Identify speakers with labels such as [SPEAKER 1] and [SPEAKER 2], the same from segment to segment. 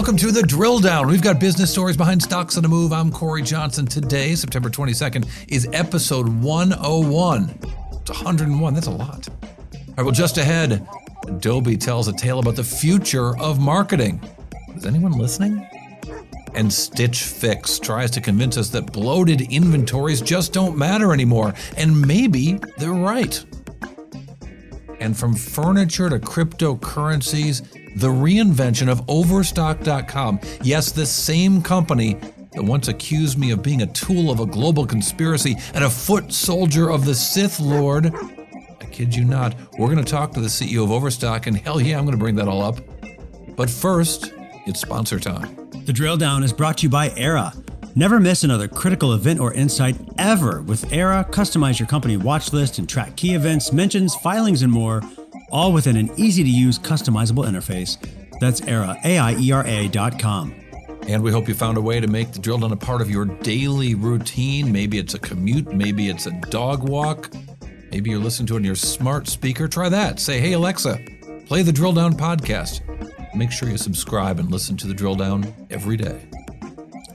[SPEAKER 1] Welcome to the drill down. We've got business stories behind stocks on the move. I'm Cory Johnson. Today, September 22nd, is episode 101. It's 101. That's a lot. All right, well, just ahead, Adobe tells a tale about the future of marketing. Is anyone listening? And Stitch Fix tries to convince us that bloated inventories just don't matter anymore. And maybe they're right. And from furniture to cryptocurrencies, the reinvention of Overstock.com. Yes, the same company that once accused me of being a tool of a global conspiracy and a foot soldier of the Sith Lord. I kid you not. We're going to talk to the CEO of Overstock, and hell yeah, I'm going to bring that all up. But first, it's sponsor time.
[SPEAKER 2] The drill down is brought to you by Aiera. Never miss another critical event or insight ever. With Aiera, customize your company watch list and track key events, mentions, filings, and more all within an easy to use, customizable interface. That's Aiera, A-I-E-R-A dot com.
[SPEAKER 1] And we hope you found a way to make the drill down a part of your daily routine. Maybe it's a commute, maybe it's a dog walk, maybe you're listening to it on your smart speaker. Try that. Say, hey, Alexa, play the Drill Down podcast. Make sure you subscribe and listen to the Drill Down every day.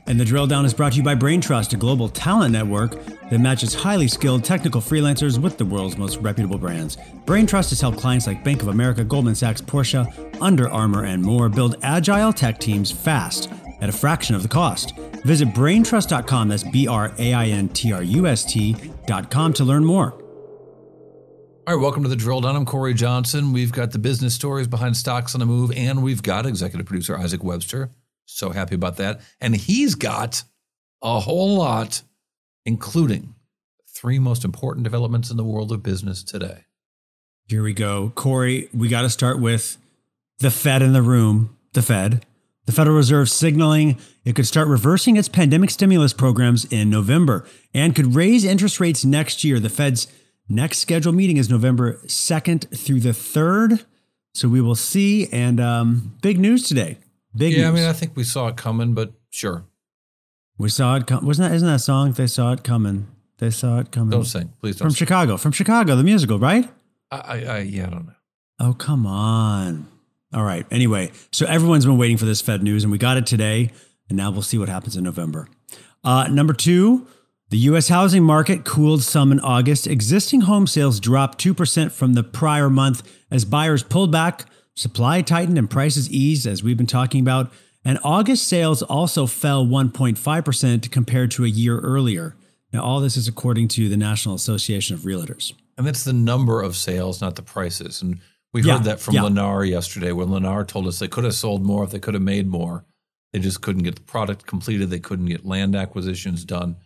[SPEAKER 2] And the drill down is brought to you by Braintrust, a global talent network that matches highly skilled technical freelancers with the world's most reputable brands. Braintrust has helped clients like Bank of America, Goldman Sachs, Porsche, Under Armour, and more build agile tech teams fast at a fraction of the cost. Visit braintrust.com, that's B R A I N T R U S T.com to learn more.
[SPEAKER 1] All right, welcome to the Drill Down. I'm Cory Johnson. We've got the business stories behind stocks on the move, and we've got executive producer Isaac Webster. So happy about that. And he's got a whole lot, including three most important developments in the world of business today.
[SPEAKER 2] Here we go. Cory, we got to start with the Fed in the room, the Fed. The Federal Reserve signaling it could start reversing its pandemic stimulus programs in November and could raise interest rates next year. The Fed's next scheduled meeting is November 2nd through the 3rd. So we will see. And um, big news today. Big
[SPEAKER 1] yeah,
[SPEAKER 2] news.
[SPEAKER 1] I mean, I think we saw it coming, but sure.
[SPEAKER 2] We saw it come. Wasn't that? Isn't that song? They saw it coming. They saw it coming.
[SPEAKER 1] Don't sing, please. Don't
[SPEAKER 2] From
[SPEAKER 1] sing.
[SPEAKER 2] Chicago. From Chicago, the musical, right?
[SPEAKER 1] I, I, I, yeah, I don't know.
[SPEAKER 2] Oh, come on. All right. Anyway, so everyone's been waiting for this Fed news, and we got it today, and now we'll see what happens in November. Uh, number two, the U.S. housing market cooled some in August. Existing home sales dropped 2% from the prior month as buyers pulled back, supply tightened, and prices eased, as we've been talking about. And August sales also fell 1.5% compared to a year earlier. Now, all this is according to the National Association of Realtors.
[SPEAKER 1] And that's the number of sales, not the prices. And we
[SPEAKER 2] Yeah,
[SPEAKER 1] heard that from
[SPEAKER 2] yeah.
[SPEAKER 1] Lennar yesterday when Lennar told us they could have sold more if they could have made more. They just couldn't get the product completed. They couldn't get land acquisitions done.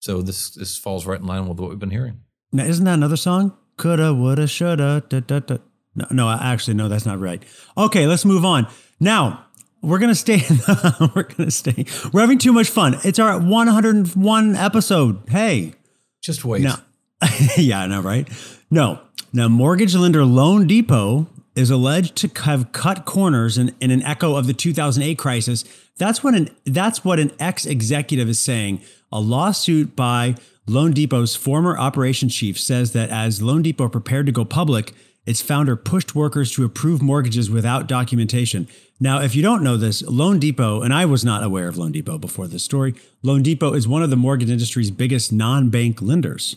[SPEAKER 1] So this this falls right in line with what we've been hearing.
[SPEAKER 2] Now, isn't that another song? Coulda, woulda, shoulda. Da, da, da. No, no, actually, no, that's not right. Okay, let's move on. Now, we're gonna stay. we're gonna stay. We're having too much fun. It's our 101 episode. Hey,
[SPEAKER 1] Just wait.
[SPEAKER 2] no, yeah, I know, right? No. Now, mortgage lender Loan Depot is alleged to have cut corners in, in an echo of the 2008 crisis. That's what an that's what an ex-executive is saying. A lawsuit by Loan Depot's former operations chief says that as Loan Depot prepared to go public, its founder pushed workers to approve mortgages without documentation. Now, if you don't know this, Loan Depot, and I was not aware of Loan Depot before this story, Loan Depot is one of the mortgage industry's biggest non-bank lenders.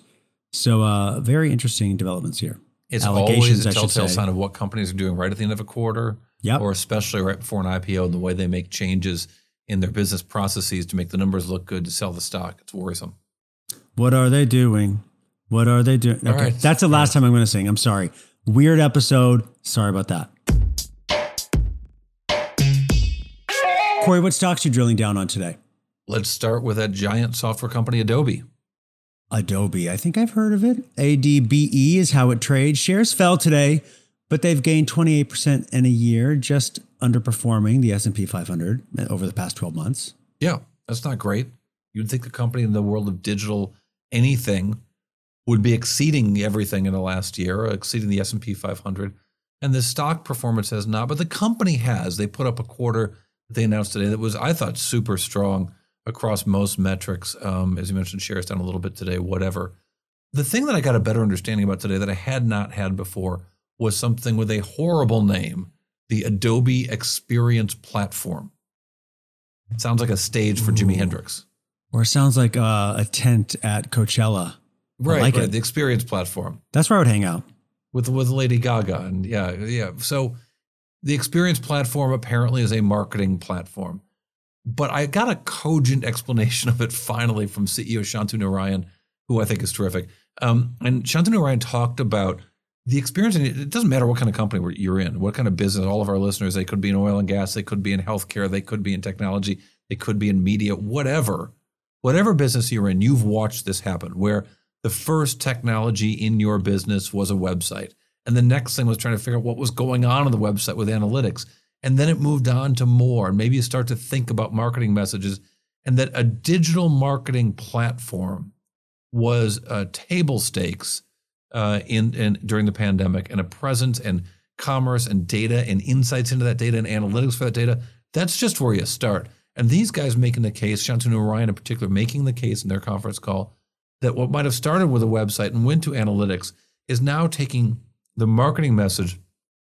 [SPEAKER 2] So, uh, very interesting developments here.
[SPEAKER 1] It's
[SPEAKER 2] Allegations,
[SPEAKER 1] always a telltale sign of what companies are doing right at the end of a quarter,
[SPEAKER 2] Yep.
[SPEAKER 1] or especially right before an IPO, and the way they make changes in their business processes to make the numbers look good to sell the stock. It's worrisome.
[SPEAKER 2] What are they doing? What are they doing? Okay,
[SPEAKER 1] right.
[SPEAKER 2] that's the last time I'm going to sing. I'm sorry. Weird episode. Sorry about that. Cory, what stocks you drilling down on today?
[SPEAKER 1] Let's start with that giant software company, Adobe.
[SPEAKER 2] Adobe. I think I've heard of it. ADBE is how it trades. Shares fell today, but they've gained 28% in a year, just underperforming the S&P 500 over the past 12 months.
[SPEAKER 1] Yeah, that's not great. You'd think a company in the world of digital anything would be exceeding everything in the last year, exceeding the S&P 500. And the stock performance has not, but the company has. They put up a quarter that they announced today that was, I thought, super strong across most metrics. Um, as you mentioned, shares down a little bit today, whatever. The thing that I got a better understanding about today that I had not had before was something with a horrible name the Adobe Experience Platform. It sounds like a stage for Jimi Hendrix.
[SPEAKER 2] Or it sounds like uh, a tent at Coachella.
[SPEAKER 1] Right,
[SPEAKER 2] like
[SPEAKER 1] right.
[SPEAKER 2] it.
[SPEAKER 1] The Experience Platform
[SPEAKER 2] That's where I would hang out.
[SPEAKER 1] with with Lady Gaga and yeah, yeah. So the Experience Platform apparently is a marketing platform, but I got a cogent explanation of it finally from CEO Shantanu Narayen, who I think is terrific. Um, and Shantanu Narayen talked about the experience, and it doesn't matter what kind of company you're in, what kind of business. All of our listeners, they could be in oil and gas, they could be in healthcare, they could be in technology, they could be in media, whatever. Whatever business you're in, you've watched this happen where the first technology in your business was a website. And the next thing was trying to figure out what was going on on the website with analytics. And then it moved on to more. And maybe you start to think about marketing messages and that a digital marketing platform was uh, table stakes uh, in, in during the pandemic and a presence and commerce and data and insights into that data and analytics for that data. That's just where you start. And these guys making the case, Shantanu Narayen in particular, making the case in their conference call that what might have started with a website and went to analytics is now taking the marketing message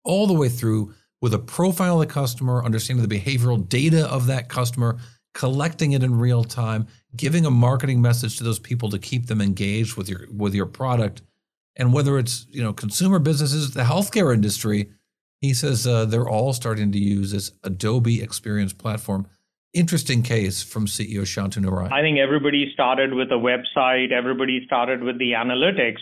[SPEAKER 1] all the way through with a profile of the customer, understanding the behavioral data of that customer, collecting it in real time, giving a marketing message to those people to keep them engaged with your with your product. And whether it's you know consumer businesses, the healthcare industry, he says uh, they're all starting to use this Adobe Experience platform. Interesting case from CEO Shantanu Narayen.
[SPEAKER 3] I think everybody started with a website, everybody started with the analytics.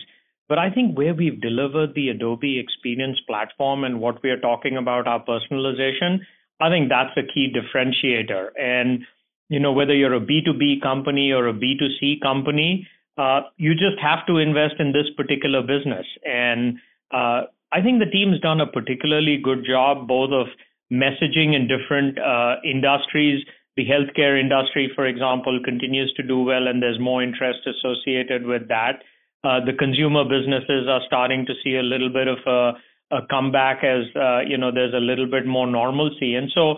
[SPEAKER 3] But I think where we've delivered the Adobe Experience platform and what we are talking about, our personalization, I think that's a key differentiator. And, you know, whether you're a B2B company or a B2C company, uh, you just have to invest in this particular business. And uh, I think the team's done a particularly good job both of messaging in different uh, industries. The healthcare industry, for example, continues to do well, and there's more interest associated with that. Uh, the consumer businesses are starting to see a little bit of a, a comeback as uh, you know there's a little bit more normalcy, and so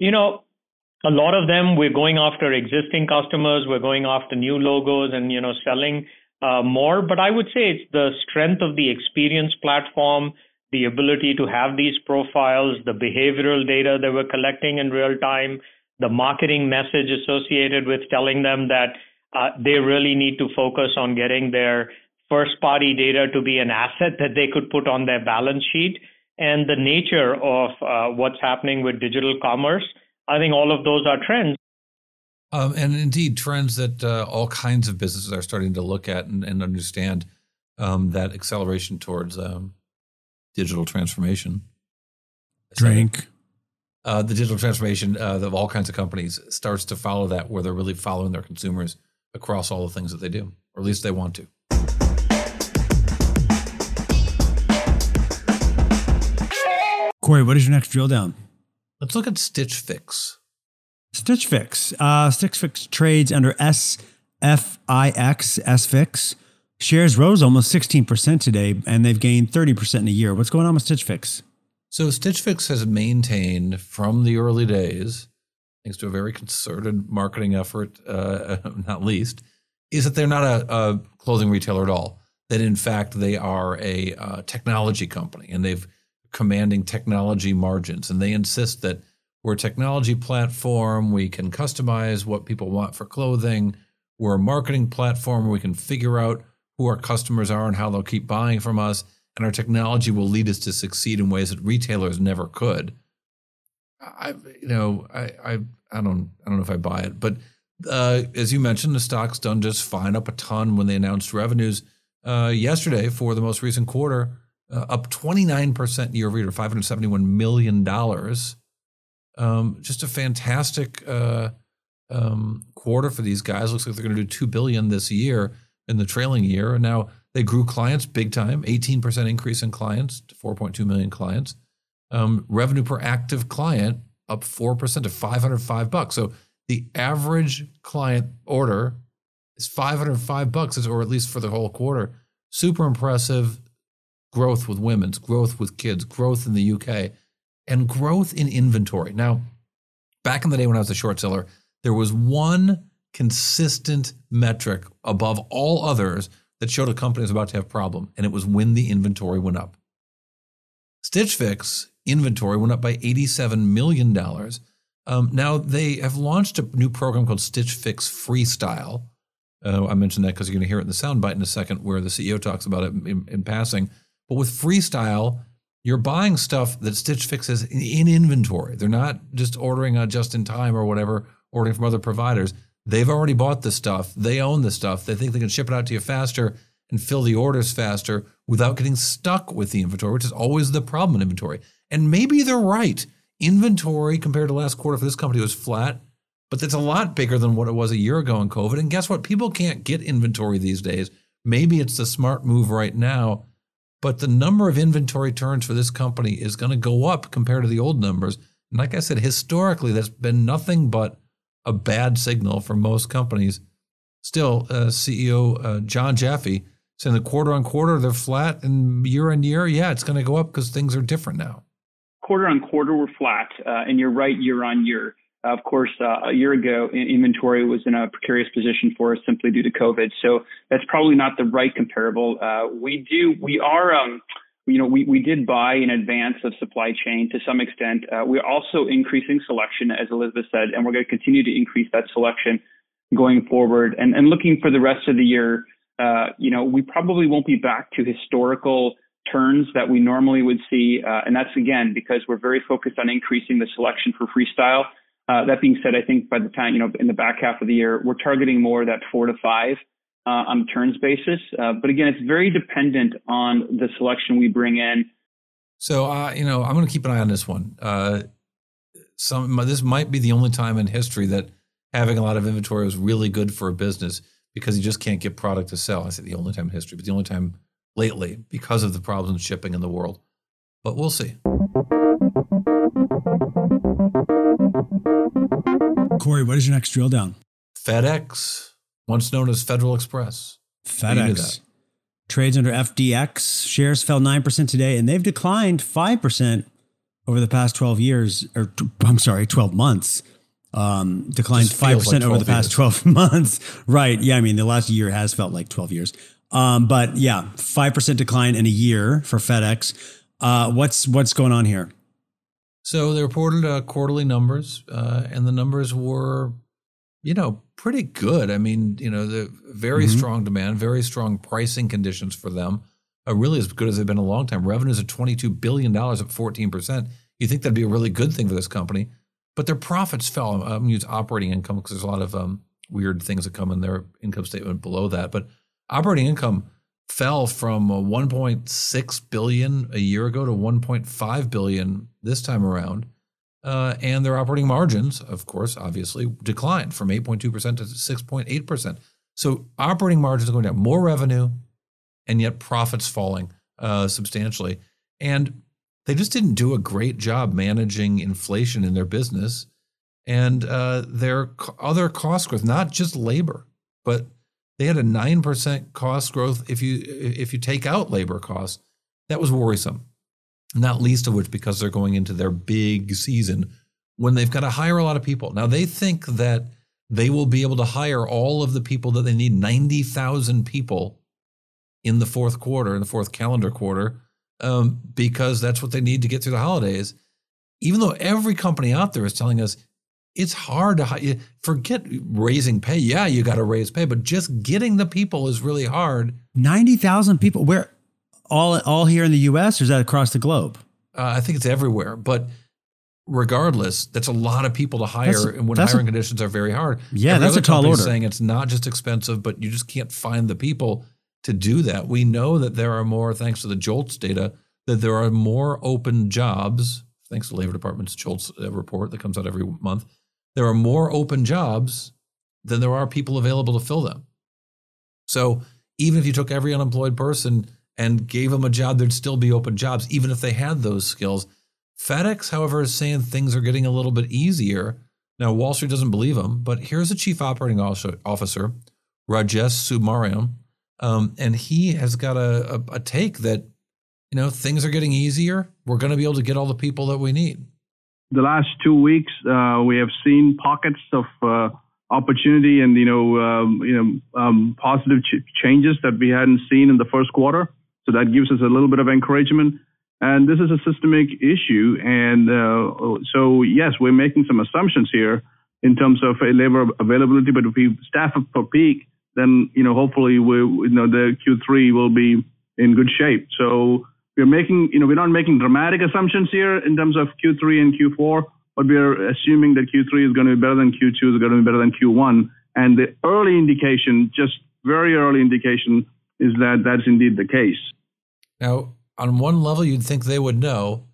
[SPEAKER 3] you know a lot of them we're going after existing customers, we're going after new logos, and you know selling uh, more. But I would say it's the strength of the experience platform, the ability to have these profiles, the behavioral data that we're collecting in real time, the marketing message associated with telling them that uh, they really need to focus on getting their first party data to be an asset that they could put on their balance sheet and the nature of uh, what's happening with digital commerce. I think all of those are trends.
[SPEAKER 1] Um, and indeed, trends that uh, all kinds of businesses are starting to look at and, and understand um, that acceleration towards um, digital transformation.
[SPEAKER 2] Drink.
[SPEAKER 1] Uh, the digital transformation uh, of all kinds of companies starts to follow that, where they're really following their consumers across all the things that they do, or at least they want to.
[SPEAKER 2] Cory, what is your next drill down?
[SPEAKER 1] Let's look at Stitch Fix.
[SPEAKER 2] Stitch Fix. Uh, Stitch Fix trades under SFIX, SFIX. Shares rose almost 16% today, and they've gained 30% in a year. What's going on with Stitch Fix?
[SPEAKER 1] So Stitch Fix has maintained from the early days, thanks to a very concerted marketing effort, uh, not least, is that they're not a, a, clothing retailer at all. That in fact they are a uh, technology company, and they've commanding technology margins, and they insist that we're a technology platform. We can customize what people want for clothing. We're a marketing platform we can figure out who our customers are and how they'll keep buying from us and our technology will lead us to succeed in ways that retailers never could. I, you know, I, I, I don't, I don't know if I buy it, but uh, as you mentioned, the stock's done just fine, up a ton when they announced revenues uh, yesterday for the most recent quarter, uh, up 29% year over year, 571 million dollars. Um, just a fantastic uh, um, quarter for these guys. Looks like they're going to do two billion this year. in the trailing year. And now they grew clients big time, 18% increase in clients to 4.2 million clients. Um, revenue per active client up 4% to 505 bucks. So the average client order is 505 bucks, or at least for the whole quarter. Super impressive growth with women's, growth with kids, growth in the UK, and growth in inventory. Now, back in the day when I was a short seller, there was one consistent metric above all others that showed a company was about to have a problem, and it was when the inventory went up. Stitch Fix inventory went up by $87 million. Um, now they have launched a new program called Stitch Fix Freestyle. Uh, I mentioned that because you're going to hear it in the soundbite in a second, where the CEO talks about it in, in passing. But with Freestyle, you're buying stuff that Stitch Fix is in, in inventory. They're not just ordering a just in time or whatever, ordering from other providers. They've already bought the stuff. They own the stuff. They think they can ship it out to you faster and fill the orders faster without getting stuck with the inventory, which is always the problem in inventory. And maybe they're right. Inventory compared to last quarter for this company was flat, but that's a lot bigger than what it was a year ago in COVID. And guess what? People can't get inventory these days. Maybe it's the smart move right now, but the number of inventory turns for this company is going to go up compared to the old numbers. And like I said, historically, that's been nothing but a bad signal for most companies. Still, uh, CEO uh, Dan Jedda saying the quarter on quarter they're flat, and year on year, yeah, it's going to go up because things are different now.
[SPEAKER 4] Quarter on quarter, we're flat, uh, and you're right, year on year. Of course, uh, a year ago, inventory was in a precarious position for us simply due to COVID. So that's probably not the right comparable. Uh, we do, we are. Um, you know, we, we did buy in advance of supply chain to some extent. Uh, we're also increasing selection, as Elizabeth said, and we're going to continue to increase that selection going forward. And, and looking for the rest of the year, uh, you know, we probably won't be back to historical turns that we normally would see. Uh, and that's again because we're very focused on increasing the selection for freestyle. Uh, that being said, I think by the time, you know, in the back half of the year, we're targeting more that four to five uh, on a turns basis. Uh, but again, it's very dependent on the selection we bring in.
[SPEAKER 1] So, uh, you know, I'm going to keep an eye on this one. Uh, some this might be the only time in history that having a lot of inventory was really good for a business because you just can't get product to sell. I say the only time in history, but the only time lately because of the problems shipping in the world. But we'll see.
[SPEAKER 2] Cory, what is your next drill down?
[SPEAKER 1] FedEx once known as Federal Express.
[SPEAKER 2] FedEx trades under FDX. Shares fell 9% today, and they've declined 5% over the past 12 years, or I'm sorry, 12 months. Um, declined 5% like over the past years. 12 months. right. Yeah. I mean, the last year has felt like 12 years. Um, but yeah, 5% decline in a year for FedEx. Uh, what's, what's going on here?
[SPEAKER 1] So they reported uh, quarterly numbers, uh, and the numbers were you know, pretty good. I mean, you know, the very mm-hmm. strong demand, very strong pricing conditions for them. Uh, really as good as they've been in a long time. Revenues of $22 billion, up 14%. You think that'd be a really good thing for this company, but their profits fell. I'm going to use operating income because there's a lot of um, weird things that come in their income statement below that. But operating income fell from uh, 1.6 billion a year ago to 1.5 billion this time around. Uh, and their operating margins, of course, obviously declined from 8.2% to 6.8%. So operating margins are going down, more revenue, and yet profits falling uh, substantially. And they just didn't do a great job managing inflation in their business and uh, their other cost growth, not just labor, but they had a nine percent cost growth. If you if you take out labor costs, that was worrisome not least of which because they're going into their big season when they've got to hire a lot of people. Now they think that they will be able to hire all of the people that they need 90,000 people in the fourth quarter, in the fourth calendar quarter, um, because that's what they need to get through the holidays. Even though every company out there is telling us it's hard to hire, forget raising pay. Yeah, you got to raise pay, but just getting the people is really hard.
[SPEAKER 2] 90,000 people. Where all all here in the U.S. or is that across the globe?
[SPEAKER 1] Uh, I think it's everywhere, but regardless, that's a lot of people to hire, that's, and when hiring a, conditions are very hard.
[SPEAKER 2] Yeah, Every that's a tall order.
[SPEAKER 1] Saying it's not just expensive, but you just can't find the people to do that. We know that there are more, thanks to the JOLTS data, that there are more open jobs. Thanks to the Labor Department's JOLTS uh, report that comes out every month, there are more open jobs than there are people available to fill them. So even if you took every unemployed person and gave them a job, there'd still be open jobs, even if they had those skills. FedEx, however, is saying things are getting a little bit easier. Now, Wall Street doesn't believe them, but here's the chief operating officer, Rajesh Subramaniam, um, and he has got a, a, a take that you know things are getting easier. We're going to be able to get all the people that we need.
[SPEAKER 5] The last two weeks, uh, we have seen pockets of uh, opportunity and you know um, you know um, positive ch- changes that we hadn't seen in the first quarter. So that gives us a little bit of encouragement. And this is a systemic issue, and uh, so yes, we're making some assumptions here in terms of labor availability. But if we staff up for peak, then you know hopefully we you know the Q3 will be in good shape. So we're making you know we're not making dramatic assumptions here in terms of Q3 and Q4 but we are assuming that Q3 is going to be better than Q2, is going to be better than Q1. And the early indication, just very early indication, is that that's indeed the case.
[SPEAKER 1] Now, on one level, you'd think they would know,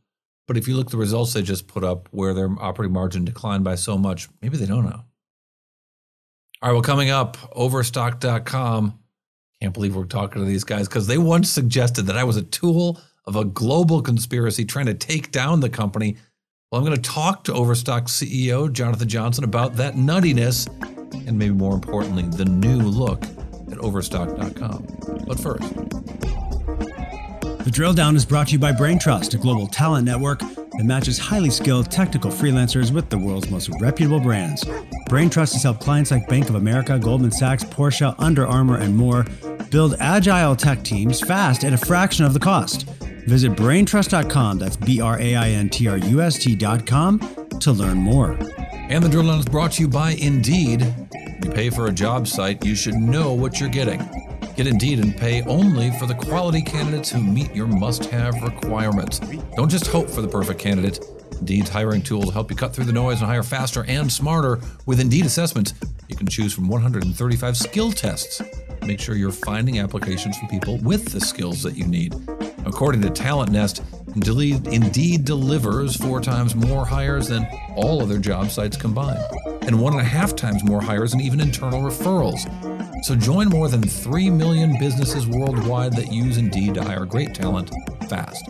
[SPEAKER 1] but if you look at the results they just put up, where their operating margin declined by so much, maybe they don't know. All right, well, coming up, Overstock.com. Can't believe we're talking to these guys because they once suggested that I was a tool of a global conspiracy trying to take down the company well, I'm going to talk to Overstock CEO Jonathan Johnson about that nuttiness and maybe more importantly, the new look at Overstock.com. But first,
[SPEAKER 2] the drill down is brought to you by BrainTrust, a global talent network that matches highly skilled technical freelancers with the world's most reputable brands. BrainTrust has helped clients like Bank of America, Goldman Sachs, Porsche, Under Armour, and more build agile tech teams fast at a fraction of the cost. Visit braintrust.com, that's B R A I N T R U S T.com, to learn more.
[SPEAKER 1] And the drill down is brought to you by Indeed. You pay for a job site, you should know what you're getting. Get Indeed and pay only for the quality candidates who meet your must have requirements. Don't just hope for the perfect candidate. Indeed's hiring tool will help you cut through the noise and hire faster and smarter. With Indeed assessments, you can choose from 135 skill tests. Make sure you're finding applications for people with the skills that you need. According to Talent Nest, Indeed delivers four times more hires than all other job sites combined, and one and a half times more hires than even internal referrals. So join more than 3 million businesses worldwide that use Indeed to hire great talent fast.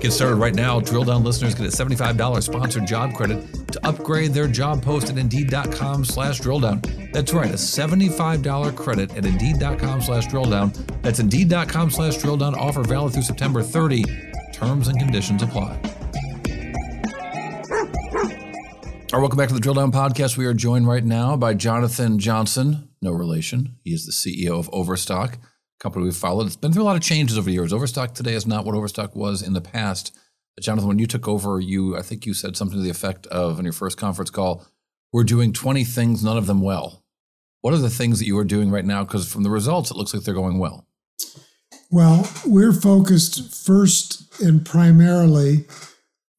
[SPEAKER 1] Get started right now. Drill down listeners get a $75 sponsored job credit to upgrade their job post at Indeed.com slash drill down. That's right, a $75 credit at Indeed.com slash drill down. That's Indeed.com slash drill down. Offer valid through September 30. Terms and conditions apply. All right, welcome back to the Drill Down Podcast. We are joined right now by Jonathan Johnson, no relation. He is the CEO of Overstock company we've followed. It's been through a lot of changes over the years. Overstock today is not what Overstock was in the past. Jonathan, when you took over, you I think you said something to the effect of in your first conference call, we're doing 20 things, none of them well. What are the things that you are doing right now? Because from the results, it looks like they're going well.
[SPEAKER 6] Well, we're focused first and primarily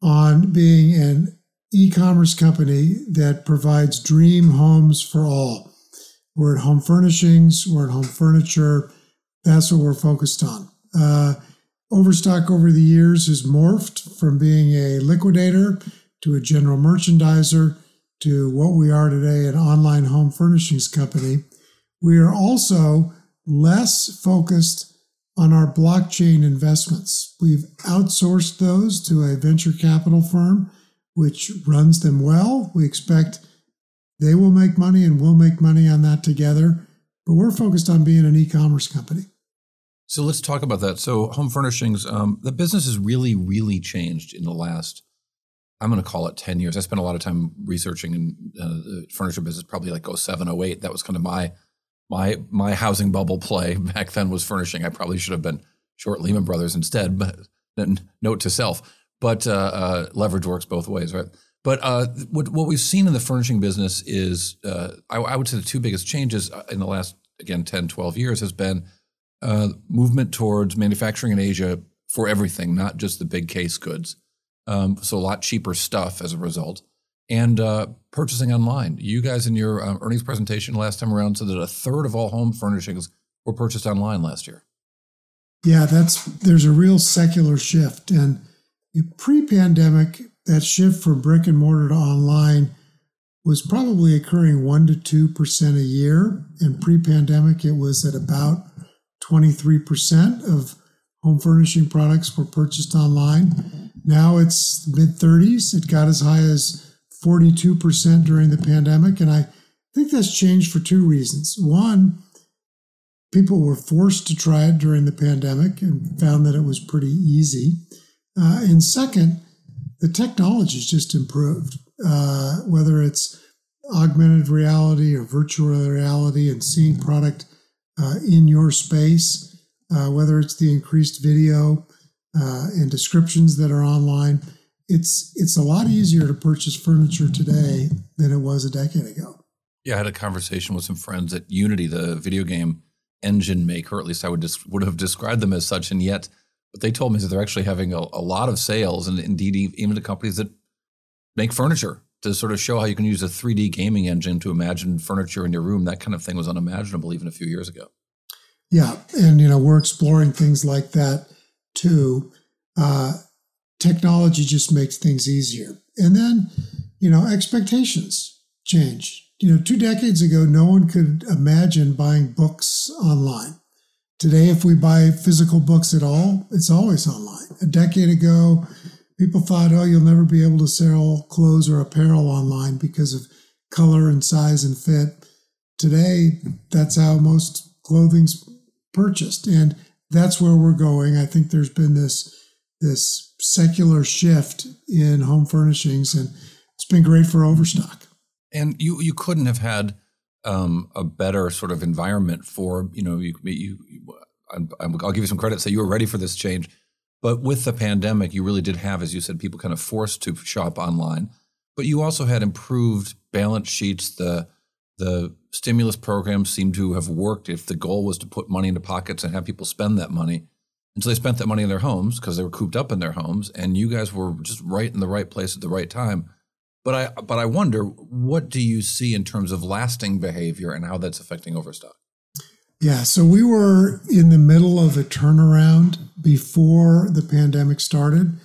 [SPEAKER 6] on being an e commerce company that provides dream homes for all. We're at home furnishings, we're at home furniture, that's what we're focused on. Uh, Overstock over the years has morphed from being a liquidator to a general merchandiser to what we are today an online home furnishings company. We are also less focused on our blockchain investments. We've outsourced those to a venture capital firm which runs them well. We expect they will make money and we'll make money on that together but we're focused on being an e-commerce company.
[SPEAKER 1] So let's talk about that. So home furnishings, um, the business has really, really changed in the last, I'm going to call it 10 years. I spent a lot of time researching in uh, the furniture business, probably like 07, 08. That was kind of my, my, my housing bubble play back then was furnishing. I probably should have been short Lehman Brothers instead, but note to self. But uh, uh, leverage works both ways, right? But uh, what what we've seen in the furnishing business is, uh, I, I, would say, the two biggest changes uh, in the last again 10, 12 years has been uh, movement towards manufacturing in Asia for everything, not just the big case goods. Um, so a lot cheaper stuff as a result, and uh, purchasing online. You guys in your uh, earnings presentation last time around said that a third of all home furnishings were purchased online last year.
[SPEAKER 6] Yeah, that's there's a real secular shift, and pre-pandemic, that shift from brick and mortar to online was probably occurring 1 to 2% a year. And pre pandemic, it was at about 23% of home furnishing products were purchased online. Now it's mid 30s. It got as high as 42% during the pandemic. And I think that's changed for two reasons. One, people were forced to try it during the pandemic and found that it was pretty easy. Uh, and second, the technology's just improved. Uh, whether it's augmented reality or virtual reality and seeing product uh, in your space, uh, whether it's the increased video uh, and descriptions that are online, it's it's a lot easier to purchase furniture today than it was a decade ago.
[SPEAKER 1] Yeah, I had a conversation with some friends at Unity, the video game engine maker. At least I would just would have described them as such, and yet, but they told me that they're actually having a, a lot of sales, and indeed even to companies that make furniture to sort of show how you can use a 3D gaming engine to imagine furniture in your room. That kind of thing was unimaginable even a few years ago.
[SPEAKER 6] Yeah, and you know we're exploring things like that too. Uh, technology just makes things easier, and then you know expectations change. You know, two decades ago, no one could imagine buying books online. Today, if we buy physical books at all, it's always online. A decade ago, people thought, oh, you'll never be able to sell clothes or apparel online because of color and size and fit. Today, that's how most clothing's purchased. And that's where we're going. I think there's been this this secular shift in home furnishings, and it's been great for Overstock.
[SPEAKER 1] And you you couldn't have had um, a better sort of environment for you know you you. I'll give you some credit. Say you were ready for this change, but with the pandemic, you really did have, as you said, people kind of forced to shop online. But you also had improved balance sheets. The the stimulus programs seemed to have worked if the goal was to put money into pockets and have people spend that money. And so they spent that money in their homes because they were cooped up in their homes, and you guys were just right in the right place at the right time. But I but I wonder, what do you see in terms of lasting behavior and how that's affecting Overstock?
[SPEAKER 6] Yeah, so we were in the middle of a turnaround before the pandemic started.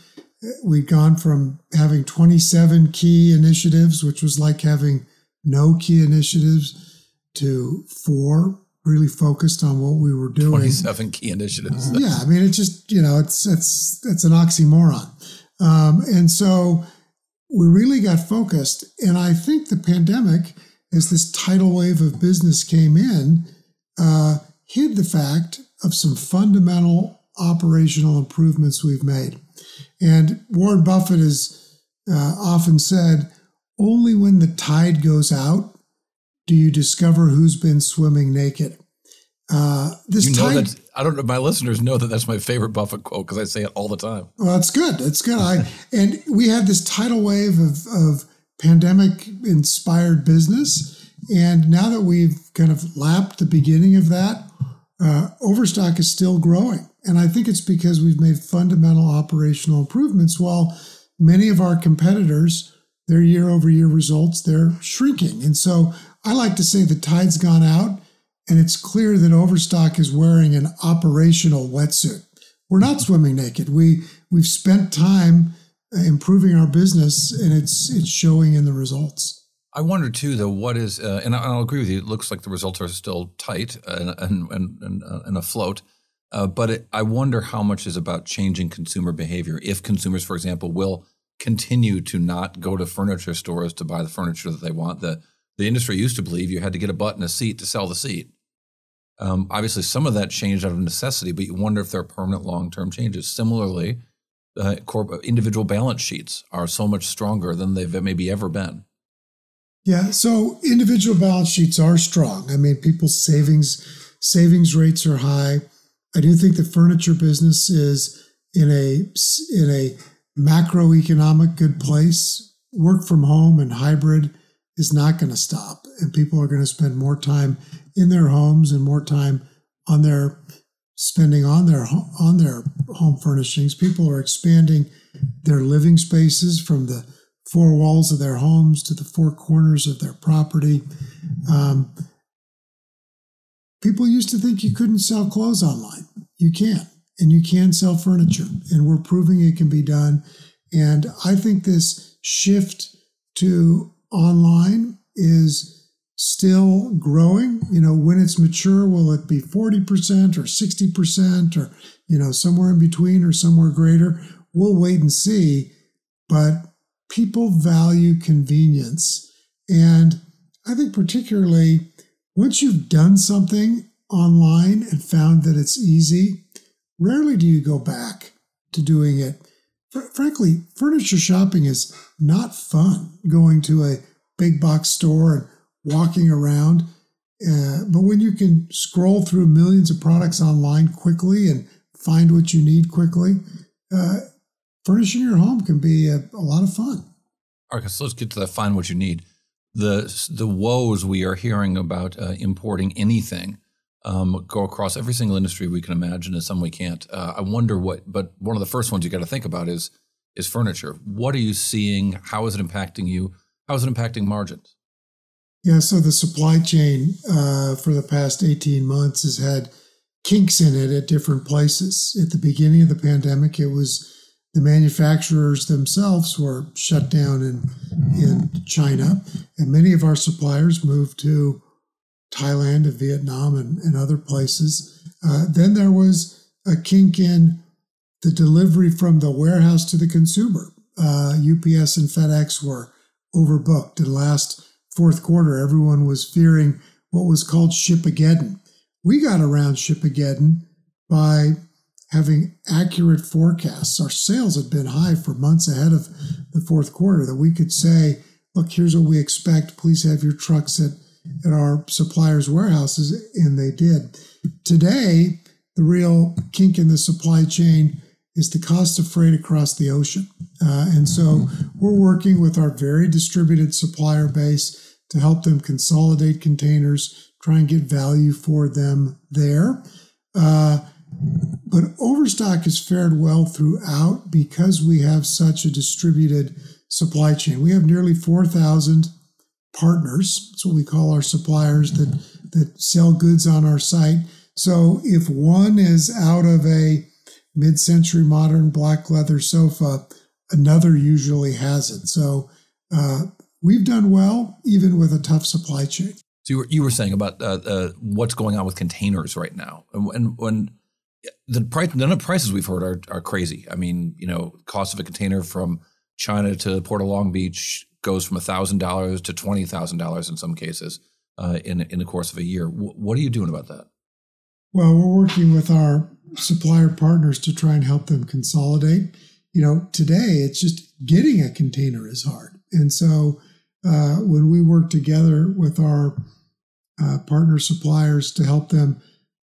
[SPEAKER 6] We'd gone from having 27 key initiatives, which was like having no key initiatives to four really focused on what we were doing
[SPEAKER 1] 27 key initiatives
[SPEAKER 6] uh, yeah i mean it's just you know it's it's it's an oxymoron um, and so we really got focused and i think the pandemic as this tidal wave of business came in uh, hid the fact of some fundamental operational improvements we've made and warren buffett has uh, often said only when the tide goes out do you discover who's been swimming naked.
[SPEAKER 1] Uh, this you know tide, that I don't know. My listeners know that that's my favorite Buffett quote because I say it all the time.
[SPEAKER 6] Well, that's good. That's good. I and we had this tidal wave of, of pandemic inspired business, and now that we've kind of lapped the beginning of that, uh, Overstock is still growing, and I think it's because we've made fundamental operational improvements. While many of our competitors their year over year results, they're shrinking. And so I like to say the tide's gone out and it's clear that Overstock is wearing an operational wetsuit. We're not swimming naked. We we've spent time improving our business and it's it's showing in the results.
[SPEAKER 1] I wonder too, though, what is, uh, and I'll agree with you. It looks like the results are still tight and and and, and, uh, and afloat. Uh, but it, I wonder how much is about changing consumer behavior. If consumers, for example, will continue to not go to furniture stores to buy the furniture that they want. The the industry used to believe you had to get a butt and a seat to sell the seat. Um, obviously, some of that changed out of necessity, but you wonder if there are permanent long term changes. Similarly, uh, corp- individual balance sheets are so much stronger than they've maybe ever been.
[SPEAKER 6] Yeah, so individual balance sheets are strong. I mean, people's savings savings rates are high. I do think the furniture business is in a in a macroeconomic good place. Work from home and hybrid is not going to stop, and people are going to spend more time in their homes and more time on their spending on their on their home furnishings. People are expanding their living spaces from the four walls of their homes to the four corners of their property. Um, people used to think you couldn't sell clothes online. You can and you can sell furniture, and we're proving it can be done. And I think this shift to online is still growing? You know, when it's mature, will it be 40% or 60% or, you know, somewhere in between or somewhere greater? We'll wait and see. But people value convenience. And I think, particularly, once you've done something online and found that it's easy, rarely do you go back to doing it. Fr- frankly, furniture shopping is not fun going to a big box store and walking around. Uh, but when you can scroll through millions of products online quickly and find what you need quickly, uh, furnishing your home can be a, a lot of fun.
[SPEAKER 1] All right, so let's get to that. Find what you need. The the woes we are hearing about uh, importing anything um, go across every single industry we can imagine, and some we can't. Uh, I wonder what. But one of the first ones you got to think about is is furniture. What are you seeing? How is it impacting you? How is it impacting margins?
[SPEAKER 6] Yeah, so the supply chain uh, for the past 18 months has had kinks in it at different places. At the beginning of the pandemic, it was the manufacturers themselves were shut down in, in China, and many of our suppliers moved to Thailand and Vietnam and, and other places. Uh, then there was a kink in the delivery from the warehouse to the consumer. Uh, UPS and FedEx were overbooked. In last fourth quarter, everyone was fearing what was called Shipageddon. We got around Shipageddon by having accurate forecasts. Our sales had been high for months ahead of the fourth quarter that we could say, look, here's what we expect. Please have your trucks at, at our suppliers' warehouses. And they did. Today, the real kink in the supply chain is the cost of freight across the ocean. Uh, and so we're working with our very distributed supplier base to help them consolidate containers, try and get value for them there. Uh, but Overstock has fared well throughout because we have such a distributed supply chain. We have nearly 4,000 partners. That's what we call our suppliers that, that sell goods on our site. So if one is out of a mid century modern black leather sofa, another usually has it. So uh, we've done well, even with a tough supply chain.
[SPEAKER 1] So you were, you were saying about uh, uh, what's going on with containers right now, and, and when the price, none of the prices we've heard are, are crazy. I mean, you know, cost of a container from China to Port of Long Beach goes from thousand dollars to twenty thousand dollars in some cases uh, in in the course of a year. W- what are you doing about that?
[SPEAKER 6] Well, we're working with our supplier partners to try and help them consolidate. You know, today it's just getting a container is hard. And so uh, when we work together with our uh, partner suppliers to help them,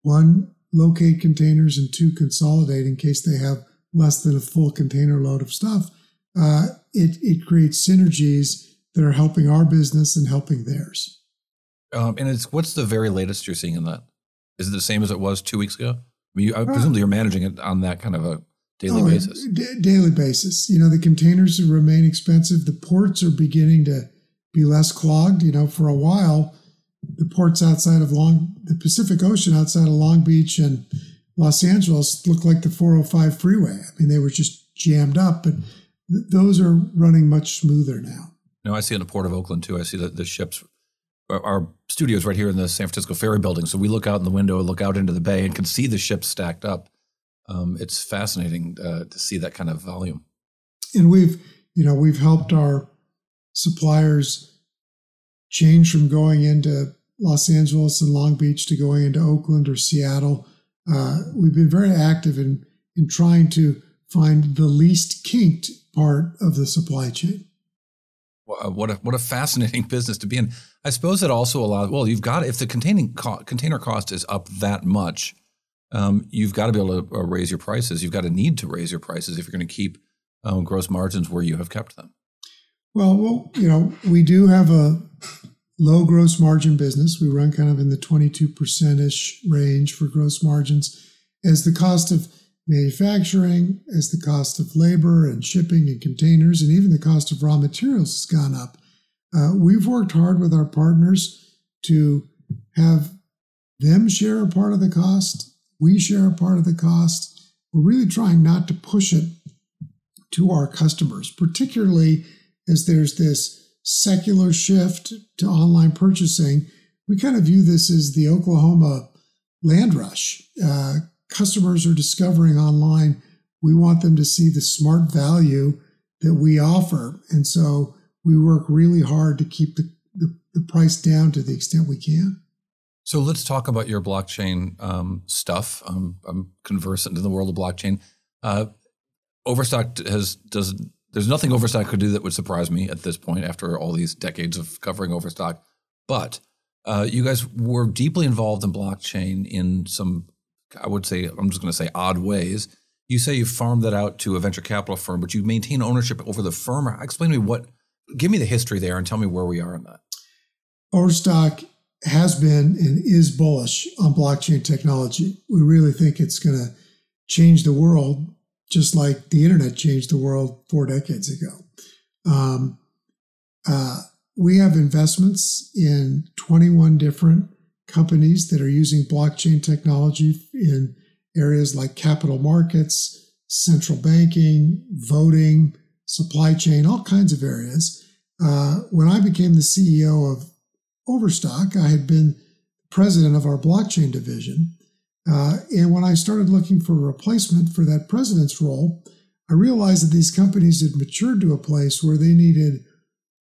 [SPEAKER 6] one, locate containers and two, consolidate in case they have less than a full container load of stuff, uh, it, it creates synergies that are helping our business and helping theirs.
[SPEAKER 1] Um, and it's what's the very latest you're seeing in that? Is it the same as it was two weeks ago? I mean, you, I presume you're managing it on that kind of a daily oh, basis.
[SPEAKER 6] D- daily basis. You know, the containers remain expensive. The ports are beginning to be less clogged. You know, for a while, the ports outside of Long, the Pacific Ocean outside of Long Beach and Los Angeles looked like the 405 freeway. I mean, they were just jammed up, but th- those are running much smoother now.
[SPEAKER 1] No, I see in the port of Oakland too. I see that the ships our studios right here in the San Francisco Ferry Building. So we look out in the window, look out into the bay, and can see the ships stacked up. Um, it's fascinating uh, to see that kind of volume.
[SPEAKER 6] And we've, you know, we've helped our suppliers change from going into Los Angeles and Long Beach to going into Oakland or Seattle. Uh, we've been very active in in trying to find the least kinked part of the supply chain.
[SPEAKER 1] What a what a fascinating business to be in. I suppose it also allows. Well, you've got if the containing co- container cost is up that much, um, you've got to be able to uh, raise your prices. You've got to need to raise your prices if you're going to keep um, gross margins where you have kept them.
[SPEAKER 6] Well, well, you know, we do have a low gross margin business. We run kind of in the 22% ish range for gross margins. As the cost of manufacturing, as the cost of labor and shipping and containers, and even the cost of raw materials has gone up. Uh, we've worked hard with our partners to have them share a part of the cost. We share a part of the cost. We're really trying not to push it to our customers, particularly as there's this secular shift to online purchasing, we kind of view this as the Oklahoma land rush. Uh, customers are discovering online. We want them to see the smart value that we offer. And so we work really hard to keep the, the, the price down to the extent we can.
[SPEAKER 1] So let's talk about your blockchain um, stuff. I'm, I'm conversant in the world of blockchain. Uh, Overstock has does there's nothing Overstock could do that would surprise me at this point after all these decades of covering Overstock. But uh, you guys were deeply involved in blockchain in some, I would say, I'm just going to say odd ways. You say you farmed that out to a venture capital firm, but you maintain ownership over the firm. Explain to me what, give me the history there and tell me where we are on that.
[SPEAKER 6] Overstock has been and is bullish on blockchain technology. We really think it's going to change the world, just like the internet changed the world four decades ago. Um, uh, we have investments in 21 different companies that are using blockchain technology in areas like capital markets, central banking, voting, supply chain, all kinds of areas. Uh, when I became the CEO of Overstock. I had been president of our blockchain division. Uh, and when I started looking for a replacement for that president's role, I realized that these companies had matured to a place where they needed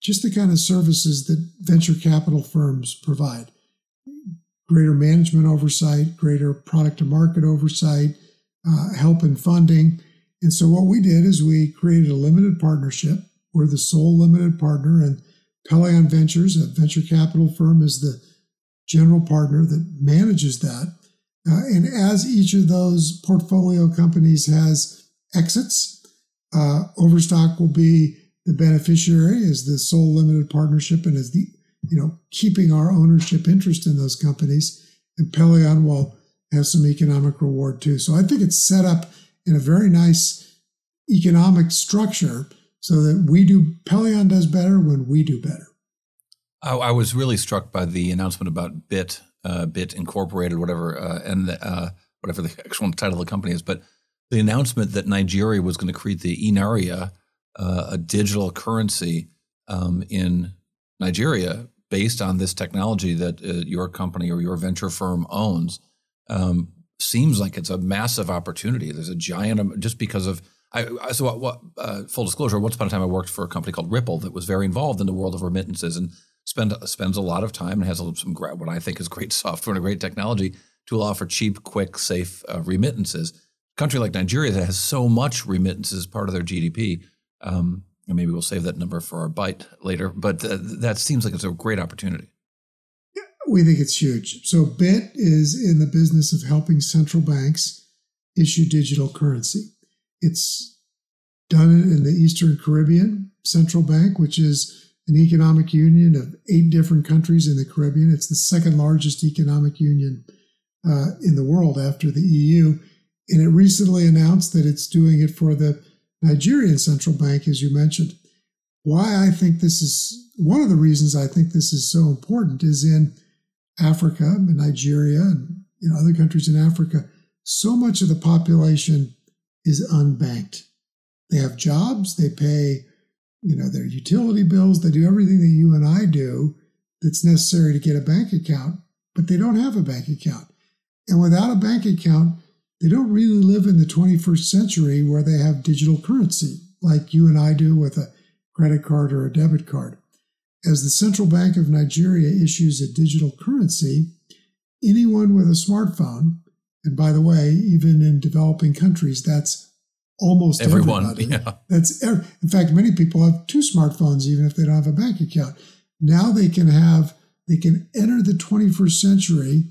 [SPEAKER 6] just the kind of services that venture capital firms provide greater management oversight, greater product to market oversight, uh, help in funding. And so, what we did is we created a limited partnership. We're the sole limited partner, and Pelion Ventures, a venture capital firm, is the general partner that manages that. Uh, and as each of those portfolio companies has exits, uh, Overstock will be the beneficiary as the sole limited partnership and as the you know keeping our ownership interest in those companies. And Pelion will have some economic reward too. So I think it's set up in a very nice economic structure so that we do Pelion does better when we do better.
[SPEAKER 1] I, I was really struck by the announcement about Bitt, uh, Bitt Incorporated, whatever, uh, and the, uh, whatever the actual title of the company is, but the announcement that Nigeria was going to create the eNaira, uh, a digital currency um, in Nigeria based on this technology that uh, your company or your venture firm owns. Um, seems like it's a massive opportunity. There's a giant, just because of I, so what, what uh, full disclosure, once upon a time I worked for a company called Ripple that was very involved in the world of remittances and spend, spends a lot of time and has some what I think is great software and a great technology to allow for cheap, quick, safe uh, remittances. A country like Nigeria that has so much remittances as part of their GDP, um, and maybe we'll save that number for our bite later, but uh, that seems like it's a great opportunity.
[SPEAKER 6] We think it's huge. So Bitt is in the business of helping central banks issue digital currency. It's done it in the Eastern Caribbean Central Bank, which is an economic union of eight different countries in the Caribbean. It's the second largest economic union uh, in the world after the EU. And it recently announced that it's doing it for the Nigerian Central Bank, as you mentioned. Why I think this is one of the reasons I think this is so important is in Africa and Nigeria and know other countries in Africa, so much of the population is unbanked. They have jobs, they pay, you know, their utility bills, they do everything that you and I do that's necessary to get a bank account, but they don't have a bank account. And without a bank account, they don't really live in the 21st century where they have digital currency like you and I do with a credit card or a debit card. As the Central Bank of Nigeria issues a digital currency, anyone with a smartphone and by the way, even in developing countries, that's almost
[SPEAKER 1] everyone.
[SPEAKER 6] Everybody.
[SPEAKER 1] Yeah.
[SPEAKER 6] That's in fact, many people have two smartphones, even if they don't have a bank account. Now they can have they can enter the 21st century,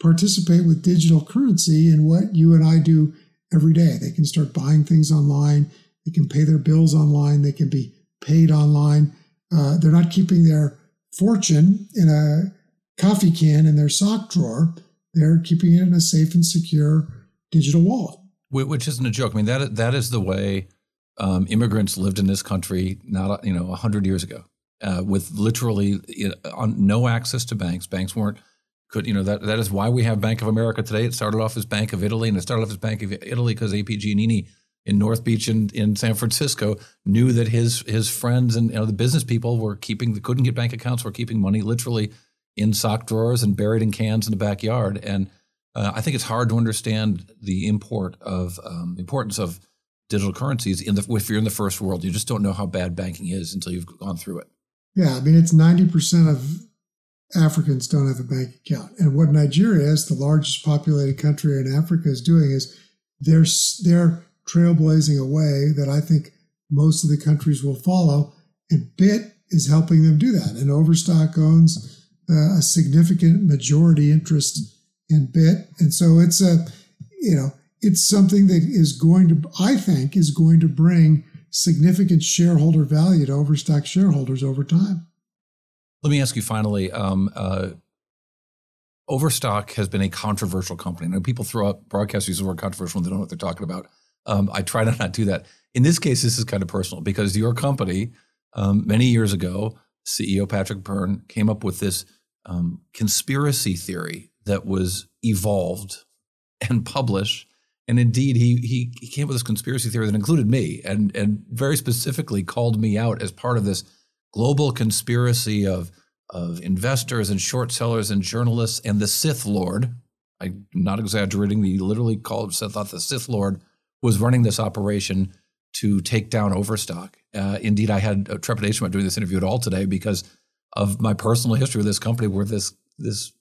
[SPEAKER 6] participate with digital currency in what you and I do every day. They can start buying things online. They can pay their bills online. They can be paid online. Uh, they're not keeping their fortune in a coffee can in their sock drawer. They're keeping it in a safe and secure digital wallet.
[SPEAKER 1] Which isn't a joke. I mean, that that is the way um, immigrants lived in this country not you know hundred years ago, uh, with literally you know, no access to banks. Banks weren't could you know that that is why we have Bank of America today. It started off as Bank of Italy, and it started off as Bank of Italy because A.P. Giannini in North Beach in, in San Francisco knew that his his friends and you know, the business people were keeping couldn't get bank accounts, were keeping money literally in sock drawers and buried in cans in the backyard. And uh, I think it's hard to understand the import of um, importance of digital currencies in the if you're in the first world. You just don't know how bad banking is until you've gone through it.
[SPEAKER 6] Yeah, I mean it's ninety percent of Africans don't have a bank account, and what Nigeria, as the largest populated country in Africa, is doing is they're they're trailblazing a way that I think most of the countries will follow. And Bitt is helping them do that. And Overstock owns uh, a significant majority interest in Bitt. And so it's a, you know, it's something that is going to, I think, is going to bring significant shareholder value to Overstock shareholders over time.
[SPEAKER 1] Let me ask you finally. Um, uh, Overstock has been a controversial company. Now, people throw out broadcasters the word controversial and they don't know what they're talking about. Um, I try to not do that. In this case, this is kind of personal because your company, um, many years ago, CEO Patrick Byrne came up with this um, conspiracy theory that was evolved and published. And indeed, he, he he came up with this conspiracy theory that included me and and very specifically called me out as part of this global conspiracy of of investors and short sellers and journalists and the Sith Lord. I'm not exaggerating. He literally called thought the Sith Lord was running this operation to take down Overstock. Uh, indeed, I had a trepidation about doing this interview at all today because of my personal history with this company, where this this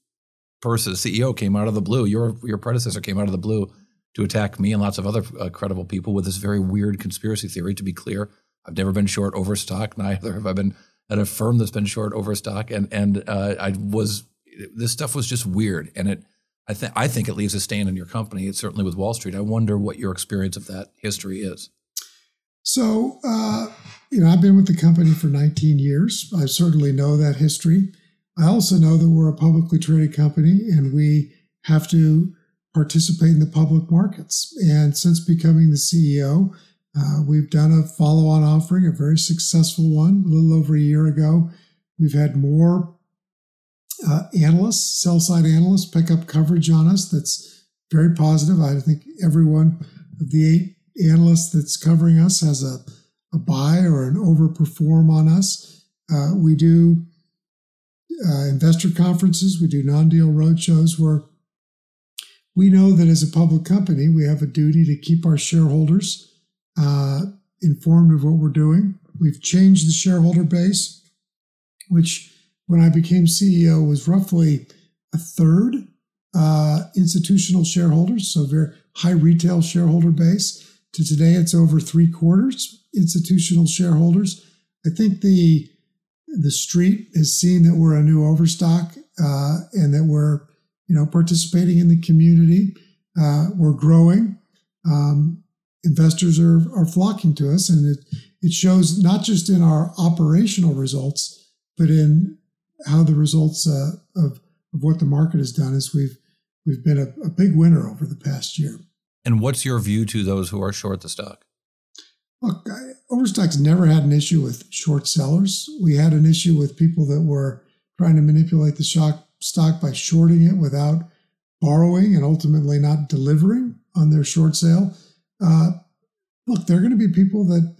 [SPEAKER 1] person, CEO, came out of the blue. Your your predecessor came out of the blue to attack me and lots of other uh, credible people with this very weird conspiracy theory. To be clear, I've never been short Overstock. Neither have I been at a firm that's been short Overstock. And and uh, I was this stuff was just weird, and it I think I think it leaves a stain on your company. It's certainly with Wall Street. I wonder what your experience of that history is.
[SPEAKER 6] So, uh, you know, I've been with the company for 19 years. I certainly know that history. I also know that we're a publicly traded company and we have to participate in the public markets. And since becoming the CEO, uh, we've done a follow on offering, a very successful one, a little over a year ago. We've had more uh, analysts, sell side analysts, pick up coverage on us that's very positive. I think everyone of the eight analysts that's covering us has a, a buy or an overperform on us. Uh, we do uh, investor conferences, we do non deal roadshows where we know that as a public company, we have a duty to keep our shareholders uh, informed of what we're doing. We've changed the shareholder base, which when I became CEO was roughly a third uh, institutional shareholders, so very high retail shareholder base. To today, it's over three quarters institutional shareholders. I think the the street has seen that we're a new overstock uh, and that we're you know participating in the community. Uh, we're growing. Um, investors are are flocking to us, and it it shows not just in our operational results, but in how the results uh, of of what the market has done is we've we've been a, a big winner over the past year.
[SPEAKER 1] And what's your view to those who are short the stock?
[SPEAKER 6] Look, Overstock's never had an issue with short sellers. We had an issue with people that were trying to manipulate the stock stock by shorting it without borrowing and ultimately not delivering on their short sale. Uh, look, there are going to be people that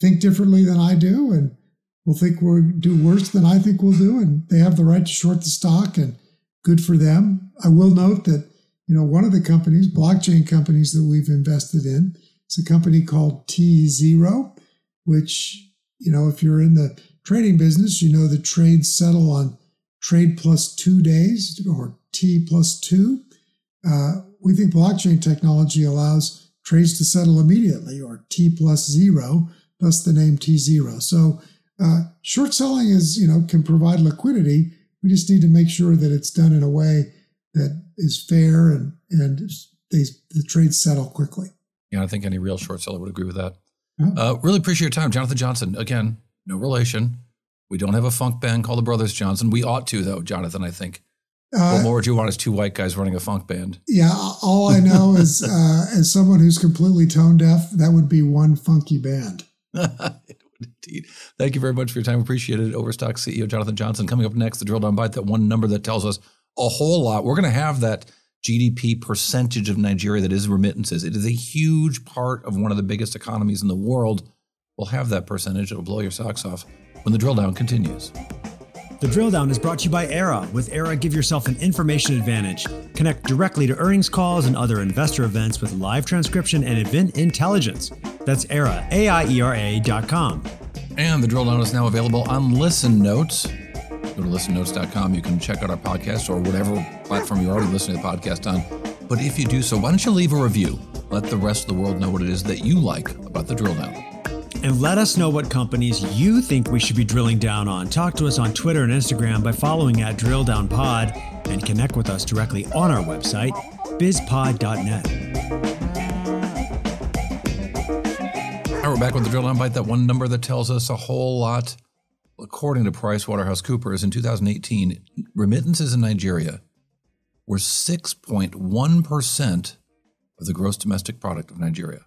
[SPEAKER 6] think differently than I do, and will think we'll do worse than I think we'll do, and they have the right to short the stock, and good for them. I will note that you know one of the companies, blockchain companies that we've invested in, is a company called tZERO, which you know if you're in the trading business, you know the trades settle on trade plus two days or T plus two. Uh, we think blockchain technology allows trades to settle immediately or T plus zero, thus the name tZERO. So uh, short selling is, you know, can provide liquidity. We just need to make sure that it's done in a way that is fair and and they, the trades settle quickly.
[SPEAKER 1] Yeah, I think any real short seller would agree with that. Yeah. Uh, really appreciate your time, Jonathan Johnson. Again, no relation. We don't have a funk band called the Brothers Johnson. We ought to, though, Jonathan. I think. Uh, what more would you want as two white guys running a funk band?
[SPEAKER 6] Yeah, all I know is, uh, as someone who's completely tone deaf, that would be one funky band.
[SPEAKER 1] Indeed. Thank you very much for your time. Appreciate it. Overstock CEO Jonathan Johnson coming up next, the drill down bite, that one number that tells us a whole lot. We're going to have that GDP percentage of Nigeria that is remittances. It is a huge part of one of the biggest economies in the world. We'll have that percentage. It'll blow your socks off when the drill down continues.
[SPEAKER 2] The drill down is brought to you by Aiera. With Aiera, give yourself an information advantage. Connect directly to earnings calls and other investor events with live transcription and event intelligence. That's Aiera, A I E R A dot com.
[SPEAKER 1] And the drill down is now available on Listen Notes. Go to listennotes.com. You can check out our podcast or whatever platform you're already listening to the podcast on. But if you do so, why don't you leave a review? Let the rest of the world know what it is that you like about the drill down.
[SPEAKER 2] And let us know what companies you think we should be drilling down on. Talk to us on Twitter and Instagram by following at Drill Down Pod and connect with us directly on our website, bizpod.net.
[SPEAKER 1] We're back with the drill down bite, that one number that tells us a whole lot. According to price PricewaterhouseCoopers, in 2018, remittances in Nigeria were 6.1% of the gross domestic product of Nigeria.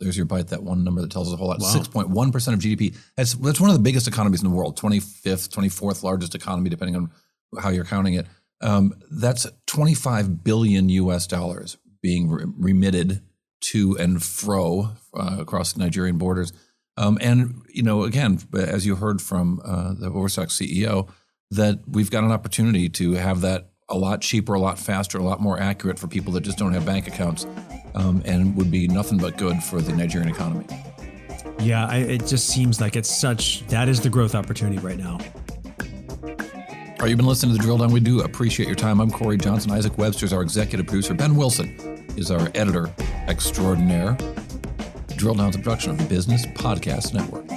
[SPEAKER 1] There's your bite, that one number that tells us a whole lot.
[SPEAKER 2] Wow.
[SPEAKER 1] 6.1% of GDP. That's, that's one of the biggest economies in the world, 25th, 24th largest economy, depending on how you're counting it. Um, that's 25 billion US dollars being re- remitted to and fro uh, across Nigerian borders. Um, and, you know, again, as you heard from uh, the Overstock CEO, that we've got an opportunity to have that a lot cheaper, a lot faster, a lot more accurate for people that just don't have bank accounts um, and would be nothing but good for the Nigerian economy.
[SPEAKER 2] Yeah, I, it just seems like it's such, that is the growth opportunity right now.
[SPEAKER 1] All right, you've been listening to the Drill Down. We do appreciate your time. I'm Cory Johnson. Isaac Webster is our executive producer. Ben Wilson is our editor extraordinaire. Drill Down's a production of the Business Podcast Network.